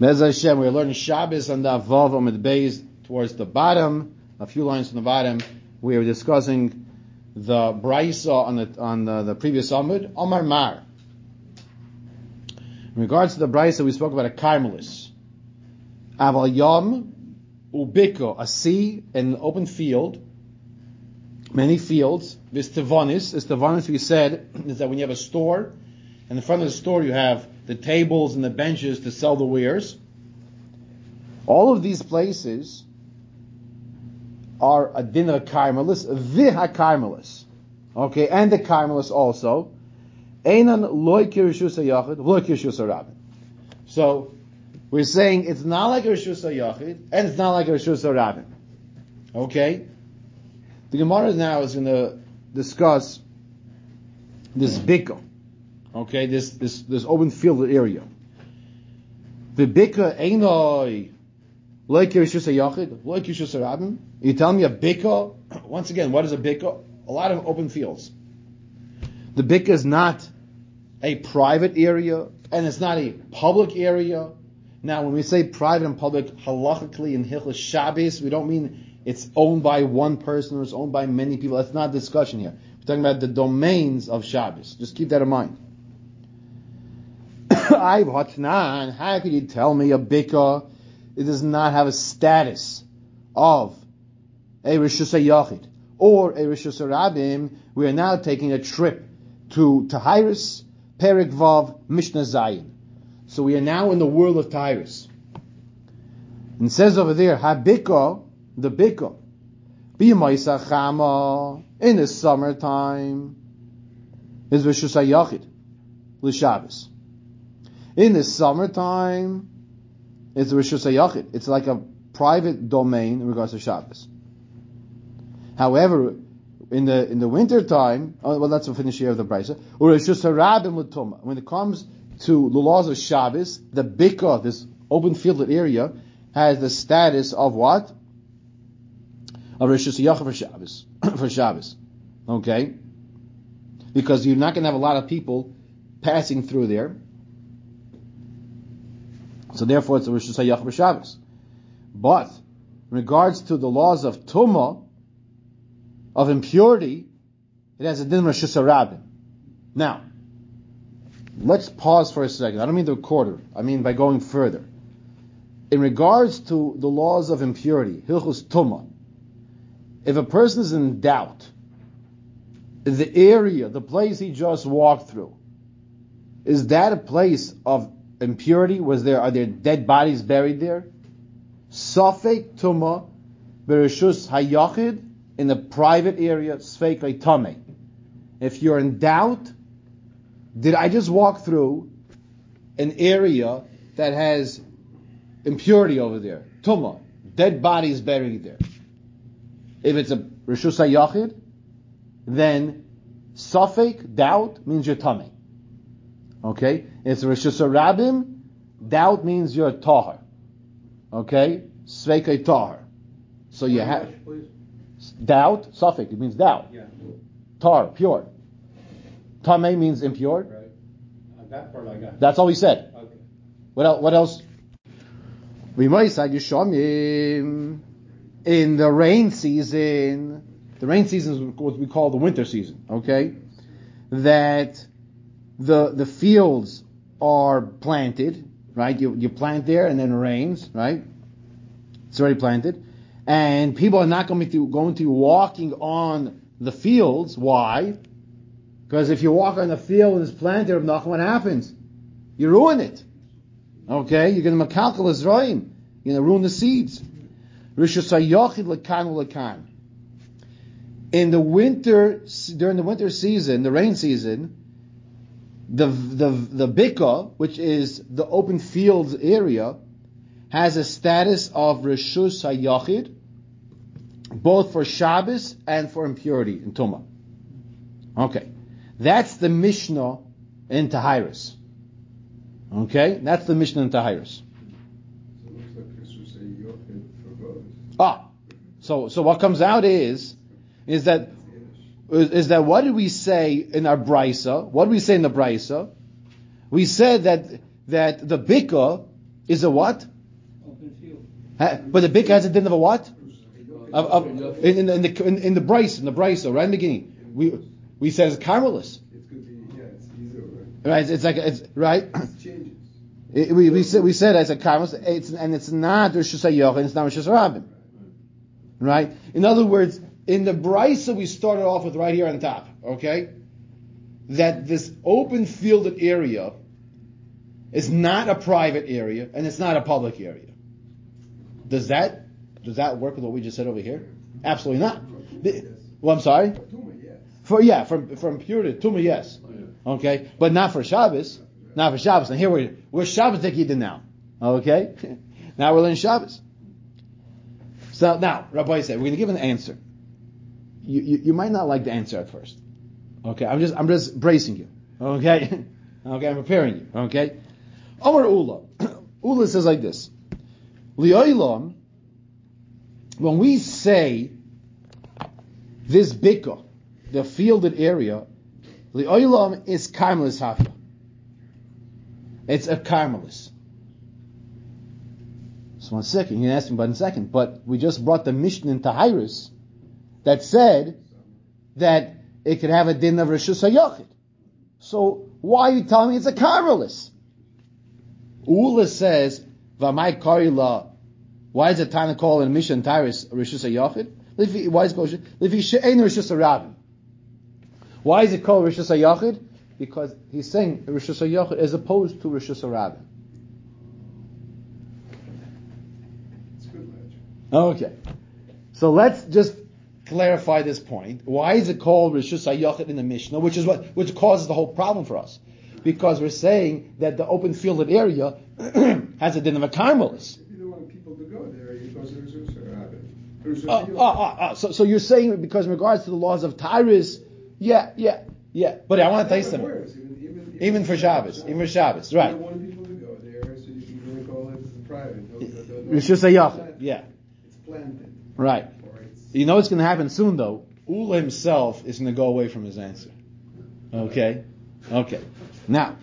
Bez Hashem, we're learning Shabbos on the Avav Amid Beis towards the bottom, a few lines from the bottom. We are discussing the Braisa on the on the, the previous Amud, Omar Mar. In regards to the Braisa, we spoke about a Carmelis. Aval Yom Ubiko, a sea, an open field, many fields. This Tavanis, this Tavanis we said is that when you have a store, in the front of the store you have the tables and the benches to sell the wares. All of these places are a din of carmelis, carmelis. Okay, and the carmelis also. Einan loy kirishus yachid, loy kirishus rabin. So, we're saying it's not like a rishus yachid, and it's not like rishus rabin. Okay? The Gemara now is going to discuss this biko. Okay, this this this open field area. The bika einoi like Rishus Yachid, like Rishus Rabin. You tell me a bika. Once again, what is a bika? A lot of open fields. The bika is not a private area, and it's not a public area. Now, when we say private and public, halachically in Hilchas Shabbos, we don't mean it's owned by one person or it's owned by many people. That's not discussion here. We're talking about the domains of Shabbos. Just keep that in mind. How could you tell me a bika it does not have a status of a Rishus Yachid or a Rishus Rabim? We are now taking a trip to Tahiris, Perik Vav, Mishnah Zayin. So we are now in the world of Tahiris. And says over there, Habika, the Bika, Chama, in the summertime, is Rishus Yachid, L'Shabbos. In the summertime, it's Rishus Yachid. It's like a private domain in regards to Shabbos. However, in the in the winter time, oh, uh, well, let's finish here of the brisa. Or Harabim Latuma. When it comes to the laws of Shabbos, the Bika, this open fielded area, has the status of what? Of Rishus Yachid for Shabbos. for Shabbos. Okay? Because you're not going to have a lot of people passing through there. So therefore, it's a Rosh Hashanah b'Shabbos. But in regards to the laws of tuma, of impurity, it has a din Rosh Hashanah Now, let's pause for a second. I don't mean the quarter. I mean by going further. In regards to the laws of impurity, hilchus tuma, if a person is in doubt, the area, the place he just walked through, is that a place of impurity? Was there are there dead bodies buried there? Safek tuma bereshus hayachid in the private area sfeik tame. If you're in doubt, did I just walk through an area that has impurity over there? Tuma, dead bodies buried there. If it's a reshus hayachid, then safek doubt means you're tummy. Okay? It's Rishus Rabim, doubt means you're tahar. Okay? Sveike tahar. So you have doubt, suffix, it means doubt. Yeah. Tar, pure. Tame means impure. Right. Uh, that part I got. That's all he said. Okay. What else? What else? We might say Yishomim in the rain season. The rain season is what we call the winter season. Okay, that the the fields are planted, right? You you plant there and then it rains, right? It's already planted, and people are not going to going to be walking on the fields. Why? Because if you walk on the field and it's planted nothing, what happens? You ruin it. Okay, you're going to makalkal Israel. You're going to ruin the seeds. In the winter, during the winter season, the rain season, the the the bika, which is the open fields area, has a status of reshus hayachid, both for Shabbos and for impurity in Tuma. Okay, that's the Mishnah in Tahiris. Okay, that's the Mishnah in Tahiris. Ah, so so what comes out is is that is that what did we say in our brisa? What did we say in the brisa? We said that that the bika is a what? Open field. Ha- But the bika has a din of a what? Of, of, in, in, in the in, in the Braisa in the Braisa right in the beginning we we said it's carmelist It could be, yeah, it's easier, right? right it's, like it's right It. We, we said we said as a carmelist it's and it's not Rosh Hashanah it's not Rosh Hashanah right in other words in the Braisa we started off with right here on top okay that this open fielded area is not a private area and it's not a public area does that does that work with what we just said over here absolutely not well I'm sorry For Tuma, yes. For yeah, from from pure to tuma, yes. Oh, okay, but not for Shabbos. Not for Shabbos. And here we're we're Shabbos Tekida now. Okay, now we're learning Shabbos. So now, Rabbi said we're going to give an answer. You, you you might not like the answer at first. Okay, I'm just I'm just bracing you. Okay, okay, I'm preparing you. Okay, Omar Ula. Ula says like this. Lioilam. When we say this bika, the fielded area, the oilam is karmelis hafa. It's a karmelis. So one second, you can ask me about in a second, but we just brought the Mishnah in Tahiris that said that it could have a din of Rishus HaYachid. So why are you telling me it's a carmelis? Ula says, V'amai karila, why is it time to call in Mishnah in Tahiris Rishus HaYachid? Lifi- Why is it called Rishus HaRabim? Why is it called Rishus HaYachid? Because he's saying Rishus HaYachid as opposed to Rishus HaRabim. It's good logic. Okay. So let's just clarify this point. Why is it called Rishus HaYachid in the Mishnah, which is what which causes the whole problem for us? Because we're saying that the open fielded area has a din of a carmelis. You don't want people to go there, you go to Rishus Harabim. Rishus Oh, Harabim. oh, oh, oh. So, so you're saying because in regards to the laws of Tyrus, yeah, yeah, yeah. But I want to tell you something. works, even- even- Even for Shabbos, even for Shabbos, right. You don't want people to go there, so you can really call it private. Don't- don't- don't- Rishus HaYachid, yeah, It's planted, right. You know what's going to happen soon, though? Ula himself is going to go away from his answer. Okay? Okay. Now,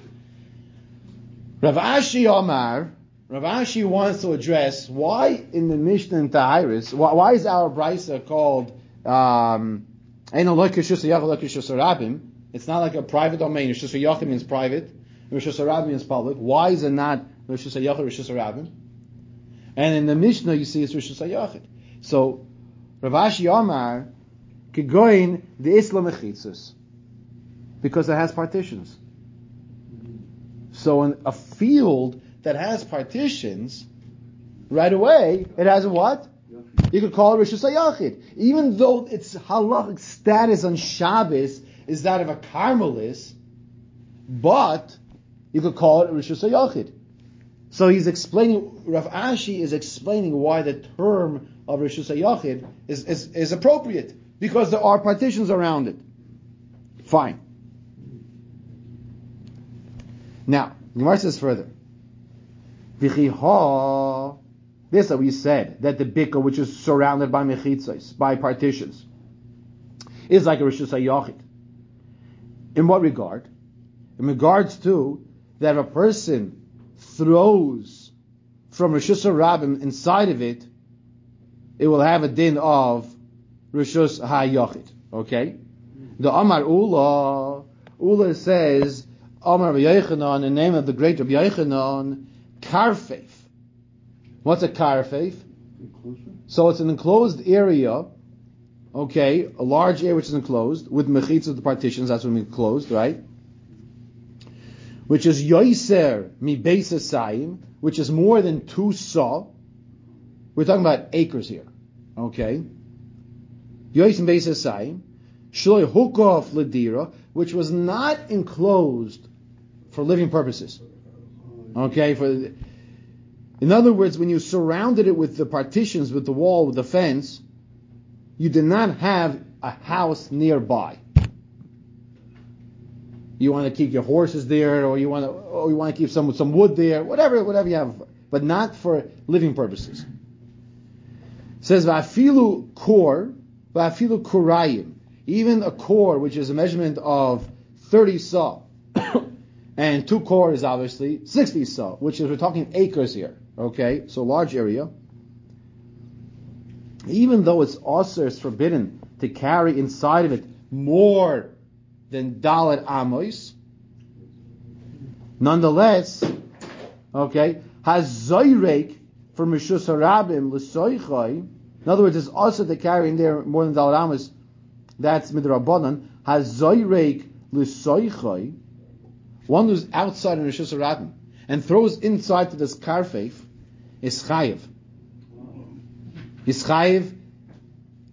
Rav Ashi Omar, Rav Ashi wants to address why in the Mishnah in Tahiris, why, why is our Brisa called um? It's not like a private domain. Rishus Hayach means private. Rishus Harabim means public. Why is it not Hayach or Rishus Harabim? And in the Mishnah, you see it's Rishus Hayachid. So, Rav Ashi Omar could go in the Islam because it has partitions. So in a field that has partitions, right away, it has a what? You could call it Rishus HaYachid. Even though its halachic status on Shabbos is that of a Carmelis, but you could call it Rishus HaYachid. So he's explaining, Rav Ashi is explaining why the term of Rishus HaYachid is, is, is appropriate, because there are partitions around it. Fine. Now, Gemara says further. This that we said, that the bika, which is surrounded by mechitzos, by partitions, is like a Rishus HaYachid. In what regard? In regards to that a person throws from Rishus HaRabim inside of it, it will have a din of Rishus HaYachid. Okay? The Amar Ula, Ula says, Amar Rabbi Yochanan, in the name of the great Rabbi Yochanan, Karfeif. What's a Karfeif? So it's an enclosed area, okay, a large area which is enclosed, with mechitz of the partitions, that's what we closed, right? Which is Yoiser mi Saim, which is more than two saw. We're talking about acres here, okay? Yoiser mi Saim, Shloi Hukov Ladira, which was not enclosed for living purposes. Okay, for in other words, when you surrounded it with the partitions, with the wall, with the fence, you did not have a house nearby. You want to keep your horses there, or you want to, or you want to keep some some wood there, whatever, whatever you have, but not for living purposes. It says vafilu kor, vafilu kurayim, even a core which is a measurement of thirty saw, And two core is obviously 60 so, which is, we're talking acres here. Okay, so large area. Even though it's also it's forbidden to carry inside of it more than dalit amos, nonetheless, okay, has zoyrek for mishus harabim l'soichai. In other words, it's also to carry in there more than dalit amos. That's midrabanan. Has zoyrek l'soichai. One who's outside in mishus harabim and throws inside to this karfeif is chayiv. He's chayiv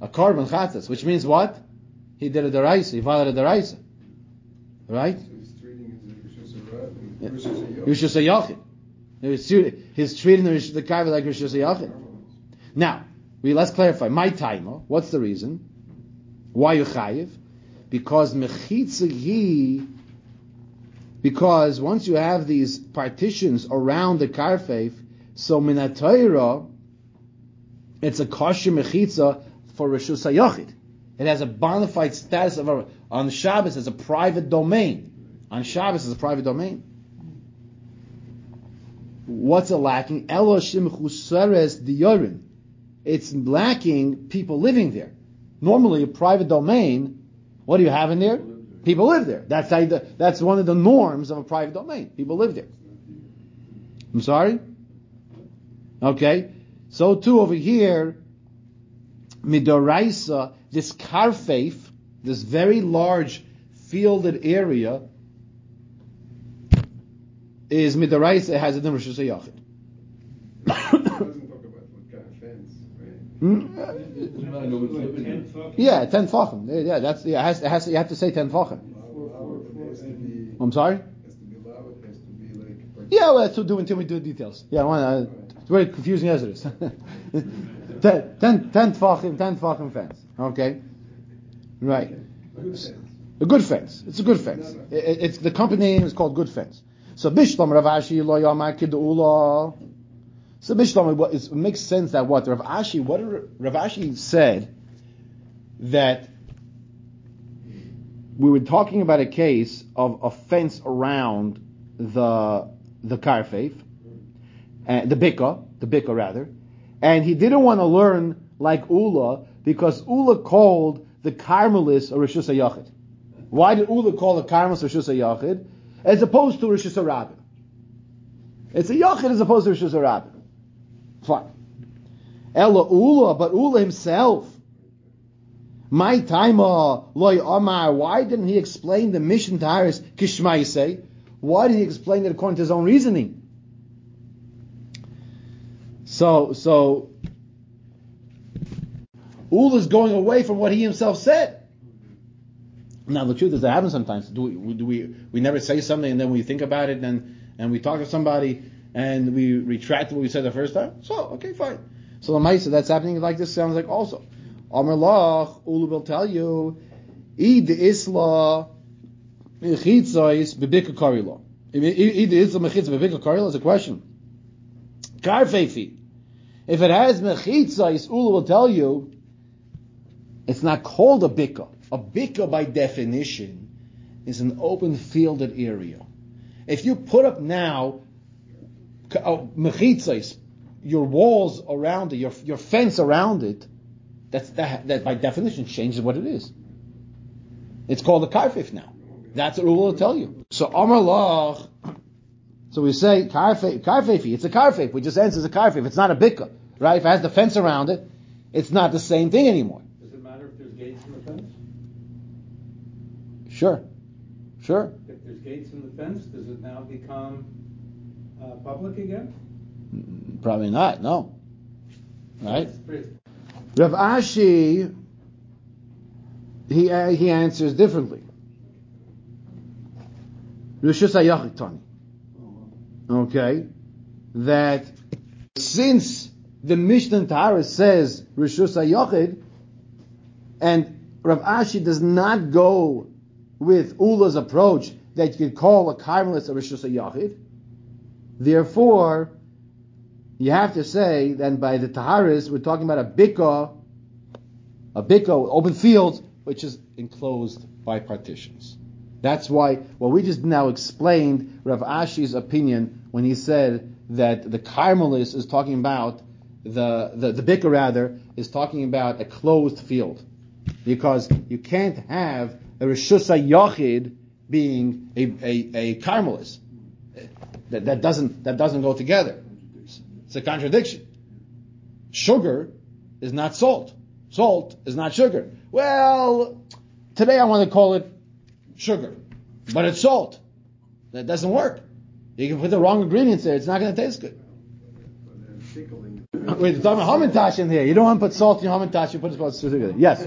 a korban chatas, which means what? He did a deraisa. He violated a deraisa, right? So he's treating it as a Rishus Harab and Rishus Hayom. Rishus Hayachid. He's treating- the, the like Rishus Hayachid. Now, we let's clarify. My timer. What's the reason? Why you chayiv? Because mechitza Because once you have these partitions around the karfeif, so minatayra, it's a kosher mechitza for Rishus Hayachid. It has a bona fide status of a, on Shabbos as a private domain. On Shabbos as a private domain. What's it lacking? Eloshim chuseres diyorin. It's lacking people living there. Normally, a private domain, what do you have in there? People live there. That's how you, that's one of the norms of a private domain. People live there. I'm sorry. Okay. So too over here, midoraisa, this karfeif, this very large fielded area, is midoraisa. It has a dimmer yachid. It doesn't talk about what kind of fence, right? Hmm? Yeah, ten tefachim. Yeah, that's yeah. It has, it has, you have to say ten tefachim. I'm sorry. Yeah, well, that's what do until we do the details. Yeah, well, uh, it's very confusing as it is. ten, ten, ten tefachim, ten tefachim fence. Okay, right. A good fence. It's a good fence. It, it- it's the company name is called Good Fence. So Bishlam Rav Ashi lo yamar kidula. So is, it makes sense that what Rav Ashi, what Rav Ashi said that we were talking about a case of a fence around the the karfeif, and the bika, the bika rather, and he didn't want to learn like Ula because Ula called the Carmelis a Rishus Yachid. Why did Ula call the Carmelis Rishus Yachid as opposed to Rishus Rabbin? It's a Yachid as opposed to Rishus Rabbin. Fine. Ella Ula, but Ula himself. My timer uh, loy Omar. Why didn't he explain the mission to Haris Kishmaise? Why didn't he explain it according to his own reasoning? So, so Ula's going away from what he himself said. Now the truth is that happens sometimes. Do we, do we we never say something and then we think about it and and we talk to somebody and we retract what we said the first time? So okay, fine. So the Maisa, that's happening like this sounds like also. Amr Lach, Ula will tell you, Id Isla Mechitzais Bebika Karila. Id Isla Mechitzais Bebika Karila is a question. Karfefi. If it has Mechitzais, Ula will tell you, it's not called a bika. A bika, by definition, is an open fielded area. If you put up now Oh, mechitzais, your walls around it, your your fence around it, that's that, that by definition changes what it is. It's called a karfif now. That's what will tell you. So Amar Lach. So we say karfif, karfifi. It's a karfif. We just answer it's a karfif. It's not a bika, right? If it has the fence around it, it's not the same thing anymore. Does it matter if there's gates in the fence? Sure, sure. If there's gates in the fence, does it now become uh, public again? Probably not. No. Right. It's Rav Ashi, he uh, he answers differently. Rishus Hayachik Tani. Okay, that since the Mishnah Tahara says Rishus Hayachid, and Rav Ashi does not go with Ula's approach that you could call a Carmelist a Rishus Hayachid, therefore you have to say then by the Taharis, we're talking about a bika, a bika, open field, which is enclosed by partitions. That's why, well, we just now explained Rav Ashi's opinion when he said that the Carmelis is talking about, the, the, the Bicker rather, is talking about a closed field. Because you can't have a Rishusa Yachid being a, a, a Carmelis. That, that doesn't, that doesn't go together. It's a contradiction. Sugar is not salt. Salt is not sugar. Well, today I want to call it sugar, but it's salt. That doesn't work. You can put the wrong ingredients there; it's not going to taste good. Wait, it's talking hamantash in here. You don't want to put salt in your hamantash. You put salt together. Yes.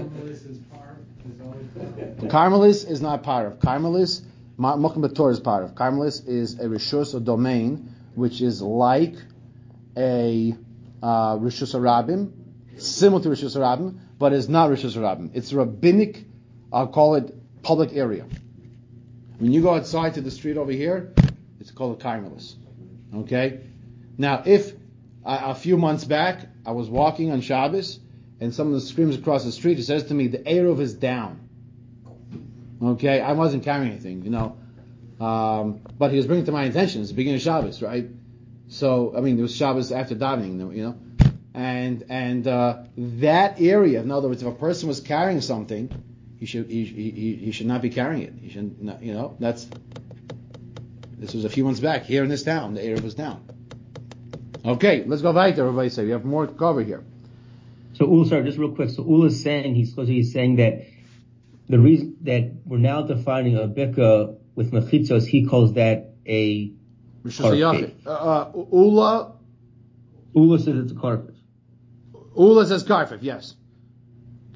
Carmelis is not part of Carmelis. Mokum Bator is part of Carmelis. Is a rishus or domain which is like a uh, rishus rabim, similar to rishus rabim, but is not rishus rabim. It's rabbinic. I'll call it public area. When you go outside to the street over here, it's called a Carmelis. Okay? Now, if uh, a few months back I was walking on Shabbos and someone screams across the street, he says to me, the Eruv is down. Okay? I wasn't carrying anything, you know. Um, but he was bringing to my attention, it's the beginning of Shabbos, right? So, I mean, it was Shabbos after davening, you know. And, and, uh, that area, in other words, if a person was carrying something, he should he, he, he should not be carrying it. He should not, you know that's this was a few months back here in this town. The area was down. Okay, let's go weiter. Everybody say we have more cover here. So Ul, sorry, just real quick. So Ul is saying he's he's saying that the reason that we're now defining a bika with mechitzos, he calls that a uh, uh, Ula. Ula says it's a karfif. Ula says karfif, yes.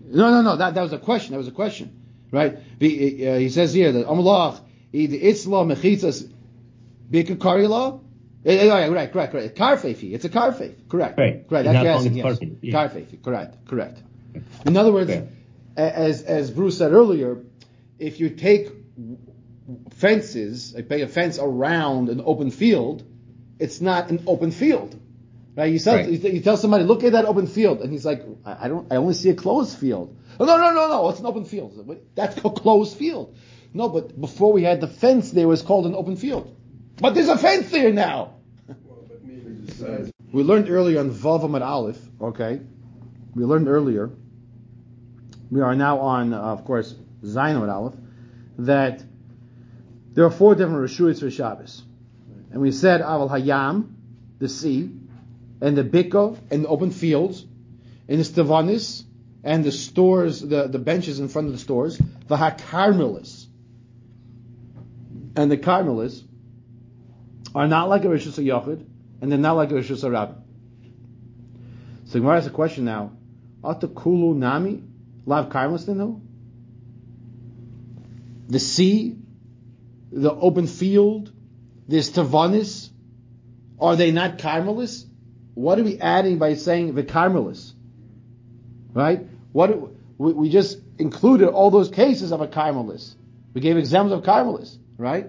No, no, no. That, that was a question. That was a question, right? The, uh, he says here that Amalach the Itzla Mechitzas Bika Karila. Right, correct, correct. Karfefi. It's a karfef. Correct. Right. Correct. That's asking. Yes. Karfefi. Correct. Correct. In other words, as as Bruce said earlier, if you take fences, like pay a fence around an open field, it's not an open field. Right? You tell, right. you tell somebody, look at that open field, and he's like, I, I don't, I only see a closed field. Oh, no, no, no, no, it's an open field. That's a closed field. No, but before we had the fence, there was called an open field. But there's a fence there now. we learned earlier on Vav Amad Aleph, okay? We learned earlier. We are now on, uh, of course, Amad Aleph, that there are four different Rishuyas for Shabbos. And we said Aval Hayam, the sea, and the Biko, and the open fields, and the Stavanis, and the stores, the, the benches in front of the stores, the Hakarmelis, and the Carmelis are not like a Rishus Yachid, and they're not like a Rishus Rabbi. So Gemara has a question now. Kulu Nami Lav Carmelis Dinu? The sea, the open field, this Tavanis, are they not Carmelis? What are we adding by saying the Carmelis? Right? What we, we just included all those cases of a Carmelis. We gave examples of Carmelis, right?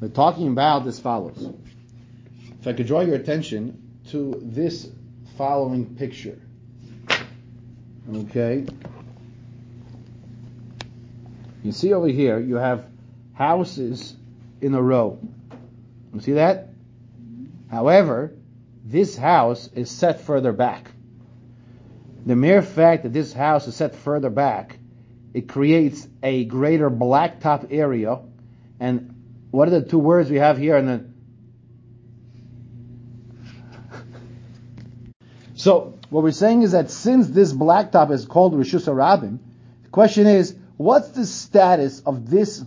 We're talking about as follows. If I could draw your attention to this following picture. Okay. You see over here, you have houses in a row. You see that? However, this house is set further back. The mere fact that this house is set further back, it creates a greater blacktop area. And what are the two words we have here? And then, so what we're saying is that since this blacktop is called Rishus Arabim, the question is, what's the status of this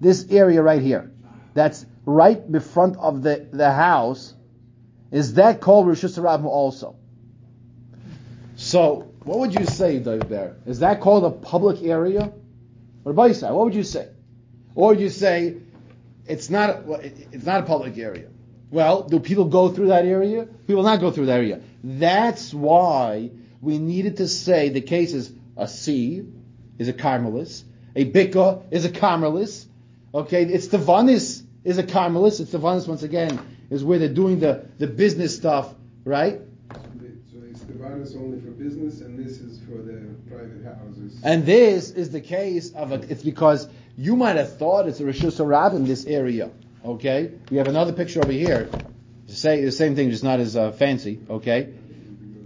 this area right here? That's right in front of the, the house is that called Rosh Hashanah also? So, what would you say though there? Is that called a public area? You say? What would you say? Or would you say it's not it's not a public area? Well, do people go through that area? People not go through that area. That's why we needed to say the case is a sea is a Carmelis, a Bika is a Carmelis. Okay, it's the Vanis is a Carmelis. It's the Vanis once again is where they're doing the, the business stuff, right? So it's only for business and this is for the private houses. And this is the case of a, it's because you might have thought it's a Rishus Harab in this area. Okay? We have another picture over here. Say the same thing, just not as uh, fancy. Okay?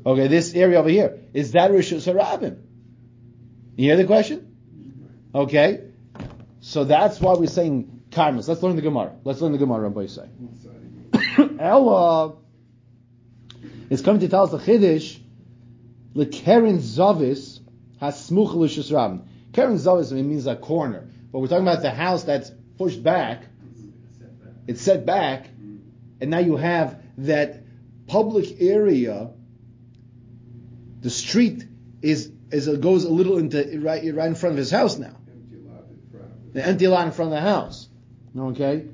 Okay, this area over here. Is that Rishus Harabim? You hear the question? Okay? So that's why we're saying karmas. Let's learn the Gemara. Let's learn the Gemara, Rabbi say. Ella is coming to tell us the Chiddush, the Keren Zavis has smuch l'shus rabin. Keren Zavis means a corner, but we're talking about the house that's pushed back. It's set back, and now you have that public area. The street is is goes a little into right right in front of his house now. The empty lot in front of the house. Okay?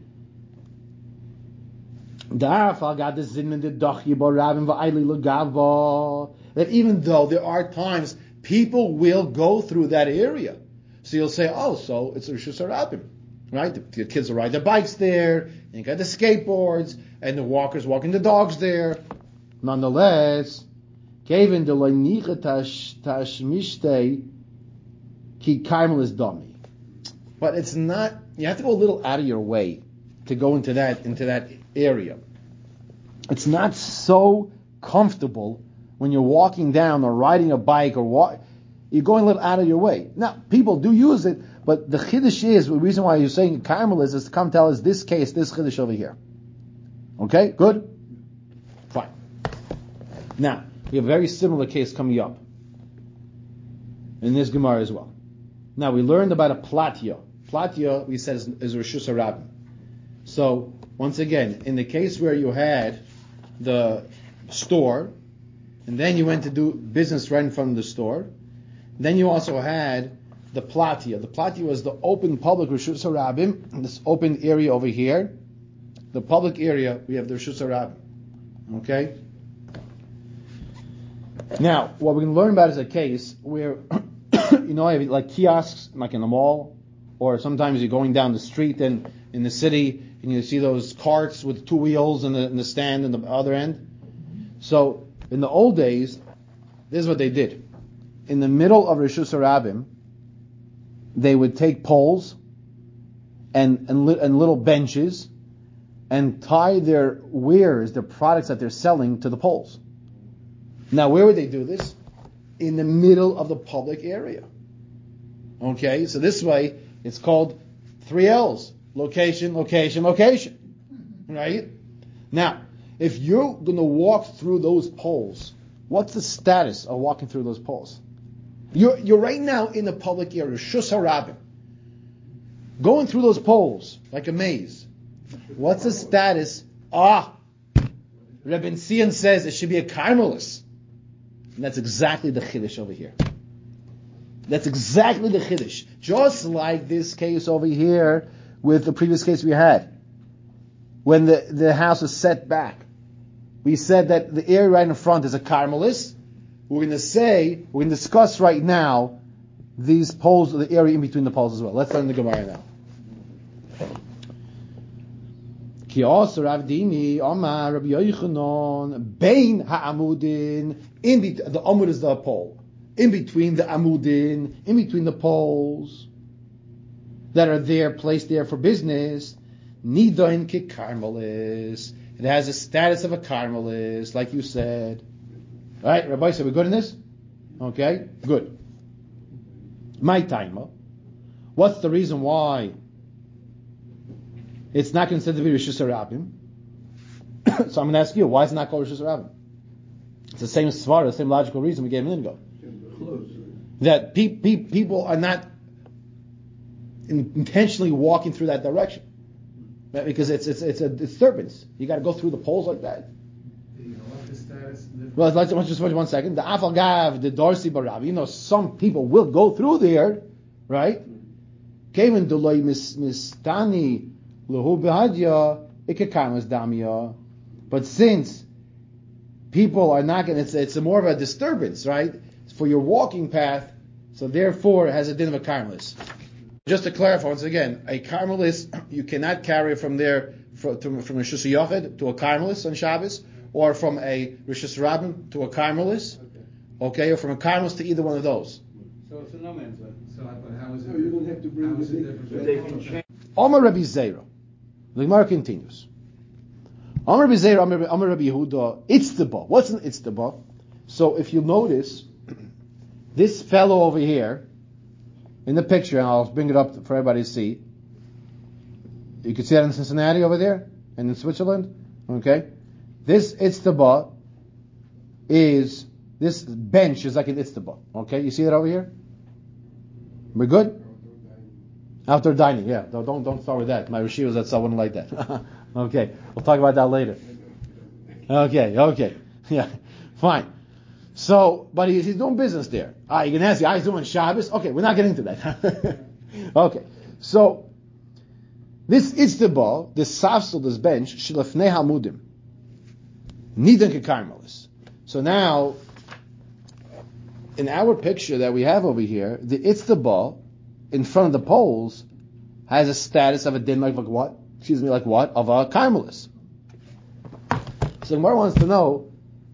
That even though there are times people will go through that area. So you'll say, oh, so it's Rishus Harabim. Right? The, the kids will ride their bikes there, and you got the skateboards, and the walkers walking the dogs there. Nonetheless, Kevin de tashmishte ki karmel is dummy. But it's not. You have to go a little out of your way to go into that into that area. It's not so comfortable when you're walking down or riding a bike or walk. You're going a little out of your way. Now, people do use it, but the chiddush is the reason why you're saying karmel is, is to come tell us this case, this chiddush over here. Okay, good, fine. Now we have a very similar case coming up in this Gemara as well. Now we learned about a platya. Platya, we said, is, is Harabim. So, once again, in the case where you had the store, and then you went to do business right in front of the store, then you also had the platya. The platya was the open public Rishus Harabim, this open area over here. The public area, we have the Rishus Harabim. Okay? Now, what we're going to learn about is a case where, you know, like kiosks, like in the mall, or sometimes you're going down the street and in the city and you see those carts with two wheels and the, and the stand in the other end. So, in the old days, this is what they did. In the middle of Rishus Harabim, they would take poles and, and, li- and little benches and tie their wares, their products that they're selling to the poles. Now, where would they do this? In the middle of the public area. Okay, so this way it's called three L's: location, location, location. Right? Now, if you're going to walk through those poles, what's the status of walking through those poles? You're, you're right now in the public area, Shus Harabim. Going through those poles like a maze. What's the status? Ah, Rebbe Sion says it should be a Carmelist. And that's exactly the Chiddush over here. That's exactly the Chiddush. Just like this case over here with the previous case we had. When the, the house was set back. We said that the area right in front is a Carmelist. We're going to say, we're going to discuss right now these poles, the area in between the poles as well. Let's learn the Gemara now. Ki Rav Dimi, Omar, Rabbi Yochanan, Bain ha'amudin, in the amud is the pole, in between the amudin, in between the poles that are there, placed there for business, Nidain ki. It has a status of a karmelis, like you said. Right, Rabbi, so we're good in this? Okay, good. My timer. What's the reason why it's not considered to be Rishus Harabim? so I'm going to ask you, why is it not called Rishus Harabim? It's the same svara, the same logical reason we gave a minute ago. That pe- pe- people are not in- intentionally walking through that direction. Right? Because it's, it's, it's a disturbance. You got to go through the poles like that. You know what the status? the- Well, let's, let's just wait one second. The Afagav, the Darcy Barav, you know, some people will go through there, right? Kevin Deloy Mistani Lahu Behadya Ikakamas Damia. But since people are not going to, it's, it's more of a disturbance, right? For your walking path, so therefore it has a din of a karmelis. Just to clarify once again, a karmelis, you cannot carry from there from, from a Rishus Yochid to a Carmelis on Shabbos, or from a Rishus Rabbim to a Carmelis, okay, or from a Carmelis to either one of those. So it's a no man's land. So, but how is it? No, you don't have to bring how is the it? They can change. Omar Rabbi Zera. The Gemara continues. Omar Rabbi Zera, Omar Omar Rabbi Yehuda, it's the ba. What's an Itztaba? So if you notice, this fellow over here, in the picture, and I'll bring it up for everybody to see. You can see that in Cincinnati over there, and in Switzerland. Okay? This Itztaba is, this bench is like an Itztaba. Okay? You see that over here? We're good? After dining, yeah. Don't don't, don't start with that. My Rashi was that someone like that. okay, we'll talk about that later. Okay, okay, yeah, fine. So, but he, he's doing business there. Ah, you can ask, ah, he's doing Shabbos. Okay, we're not getting into that. okay, so this itztaba, this safsel, this bench, shilafnei hamudim, nidan kekarmelis. So now, in our picture that we have over here, the itztaba in front of the poles has a status of a din like, like what? Excuse me, like what? Of a carmelis. So Gemara wants to know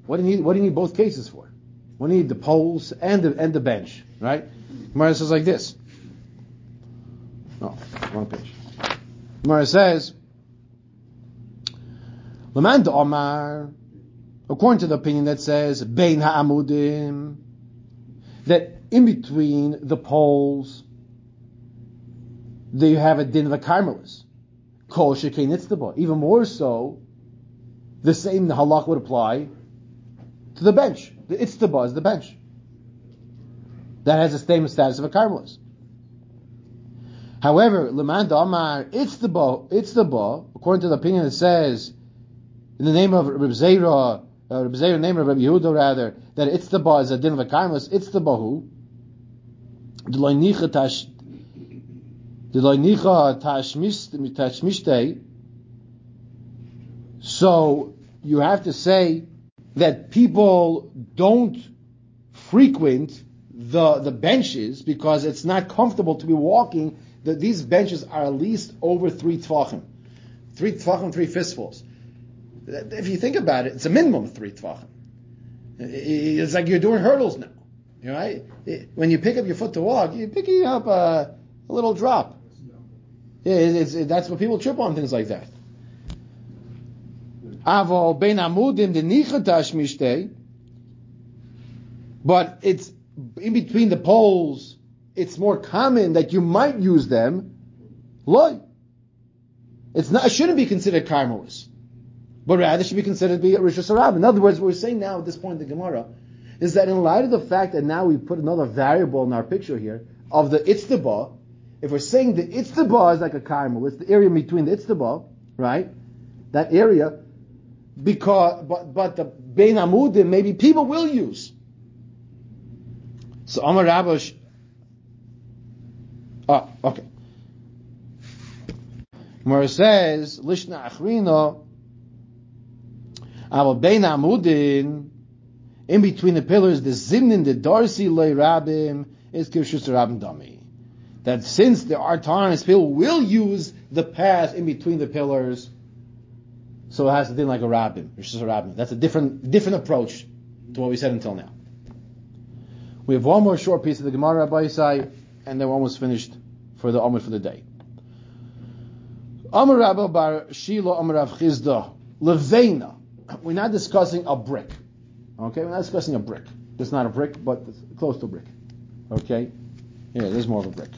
what do you need? What do you need both cases for? You need the poles and the and the bench, right? Gemara says like this. No, wrong page. Gemara says, Laman de Omar, according to the opinion that says Bein ha'amudim, that in between the poles there you have a din of a carmelis. Kol shekein. Even more so, the same halach would apply to the bench. The itztaba is the bench. That has the same status of a carmelis. However, leman damar itztaba, itztaba, according to the opinion that says, in the name of Reb Zera, uh, Zera, name of Reb Yehuda rather, that itztaba is a din of a tash D'loy nicha tashmishtei. So you have to say that people don't frequent the the benches because it's not comfortable to be walking. That these benches are at least over three tvachim, three tvachim, three fistfuls. If you think about it, it's a minimum of three tvachim. It's like you're doing hurdles now. Right? When you pick up your foot to walk, you're picking up a, a little drop. It's, that's what people trip on things like that. But it's in between the poles. It's more common that you might use them. Loy. It's not. It shouldn't be considered carmelis, but rather should be considered to be a rishus. In other words, what we're saying now at this point in the Gemara is that in light of the fact that now we put another variable in our picture here of the itztaba, if we're saying the itztaba is like a carmel, it's the area between the itztaba, right? That area, because but but the bein amudim maybe people will use. So Amar Rabash. Ah, okay. Where says Lishna Achrina, Aval bein amudin in between the pillars, the zimnin, the darsi loy rabim, is kirshus rabim dami. That since there are times people will use the path in between the pillars, so it has to be like a rabbin, kirshus rabim. That's a different different approach to what we said until now. We have one more short piece of the Gemara Rabbi Yisai, and then we're almost finished for the Amr for the day. Amr Rabba bar Shilo Amr Rav Chisda Levena. We're not discussing a brick. Okay, we're not discussing a brick. It's not a brick, but it's close to a brick. Okay? Yeah, there's more of a brick.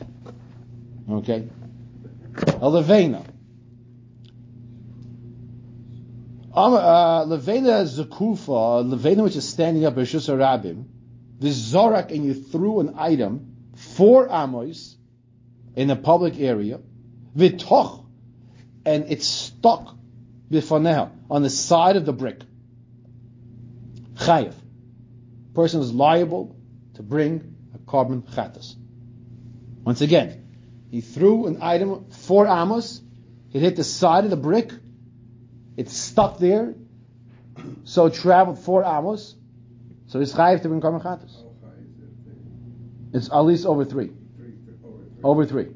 Okay? A levena. Um, uh, levena zakufa, levena which is standing up, Rishus Rabim, the zorak, and you threw an item, four amos, in a public area, vitoch, and it's stuck bifaneha, on the side of the brick chayiv. Person is liable to bring a korban chatas. Once again, he threw an item four amos. It hit the side of the brick. It stuck there. So it traveled four amos. So it's chayiv to bring korban chatas. It's at least over. Three, over three. Over three.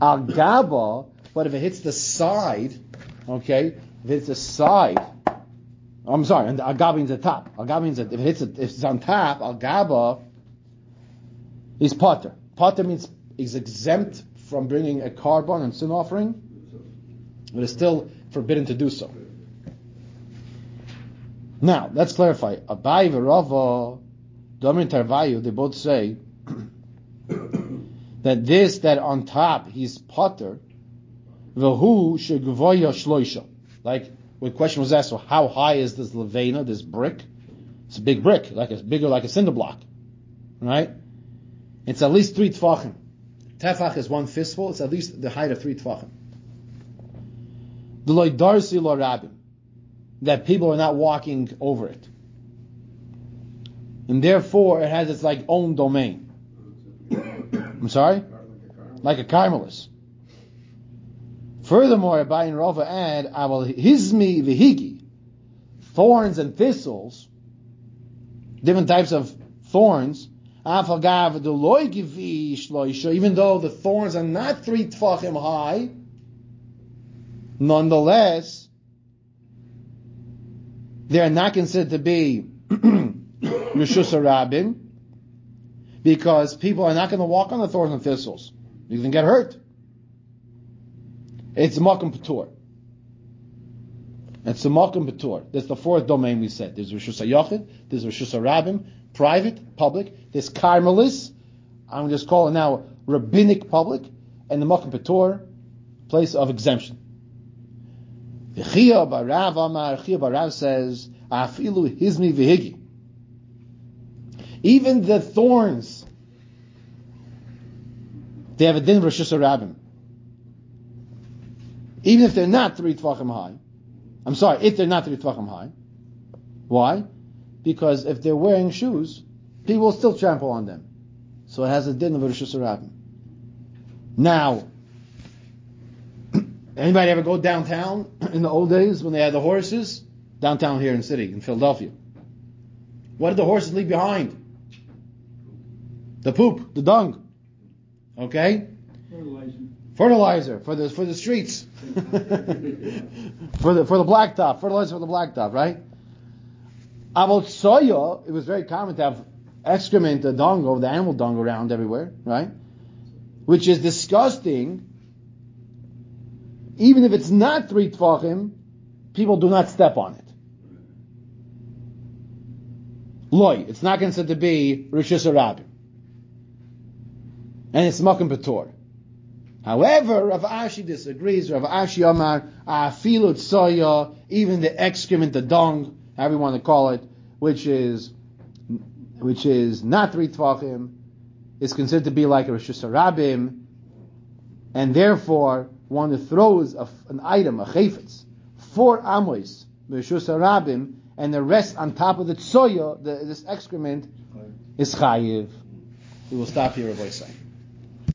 Al gaba, but if it hits the side Okay, if it's a side, I'm sorry, and al gaba means the top. Al gaba means that if it's a, if it's on top, al gaba is potter. Potter means is exempt from bringing a korban and sin offering, but is still forbidden to do so. Now, let's clarify. Abai v'Rava, Tarvayu, they both say that this, that on top, he's potter, v'hu shegvoya shloisha. Like, when the question was asked, so how high is this levena, this brick? It's a big brick, like a bigger like a cinder block, right? It's at least three tefachim. Tefach is one fistful. It's at least the height of three tefachim. The loidarsi lo rabim, that people are not walking over it, and therefore it has its like own domain. I'm sorry, like a carmelis. Furthermore, Abai and Rava add, "Aval hizmi v'higi," thorns and thistles, different types of thorns. Even though the thorns are not three tfachim high, nonetheless, they are not considered to be Rishus Rabim because people are not going to walk on the thorns and thistles. You can get hurt. It's Makam Patur. It's the Makam Patur. That's the fourth domain we said. There's Rishus Yochid, there's Rishus Rabim, private, public. There's Carmelis. I'm just calling now rabbinic public, and the Makam Patur, place of exemption. The Barav Amar, Chiya bar Rav says, Afilu Hizmi Vihigi. Even the thorns, they have a din of Rosh Even if they're not three tefachim high. I'm sorry, if they're not three tefachim high. Why? Because if they're wearing shoes, people will still trample on them. So it has a din of Rosh Now, anybody ever go downtown in the old days when they had the horses? Downtown here in city, in Philadelphia. What did the horses leave behind? The poop, the dung. Okay? Fertilizer. Fertilizer for the for the streets. for the for the blacktop. Fertilizer for the blacktop, right? About soya, it was very common to have excrement, the dung, the animal dung around everywhere, right? Which is disgusting. Even if it's not three tfachim, people do not step on it. Loy, it's not considered to be Rabim. And it's Makam Patur. However, Rav Ashi disagrees. Rav Ashi Amar, Afilut Soya, even the excrement, the dung, however you want to call it, which is which is not three tefachim, is considered to be like a Rishus Harabim and therefore one that throws a, an item, a chayfetz, four amos, Rishus Harabim and the rest on top of the tsoya, the, this excrement, is chayiv. We will stop here, Rabbi say.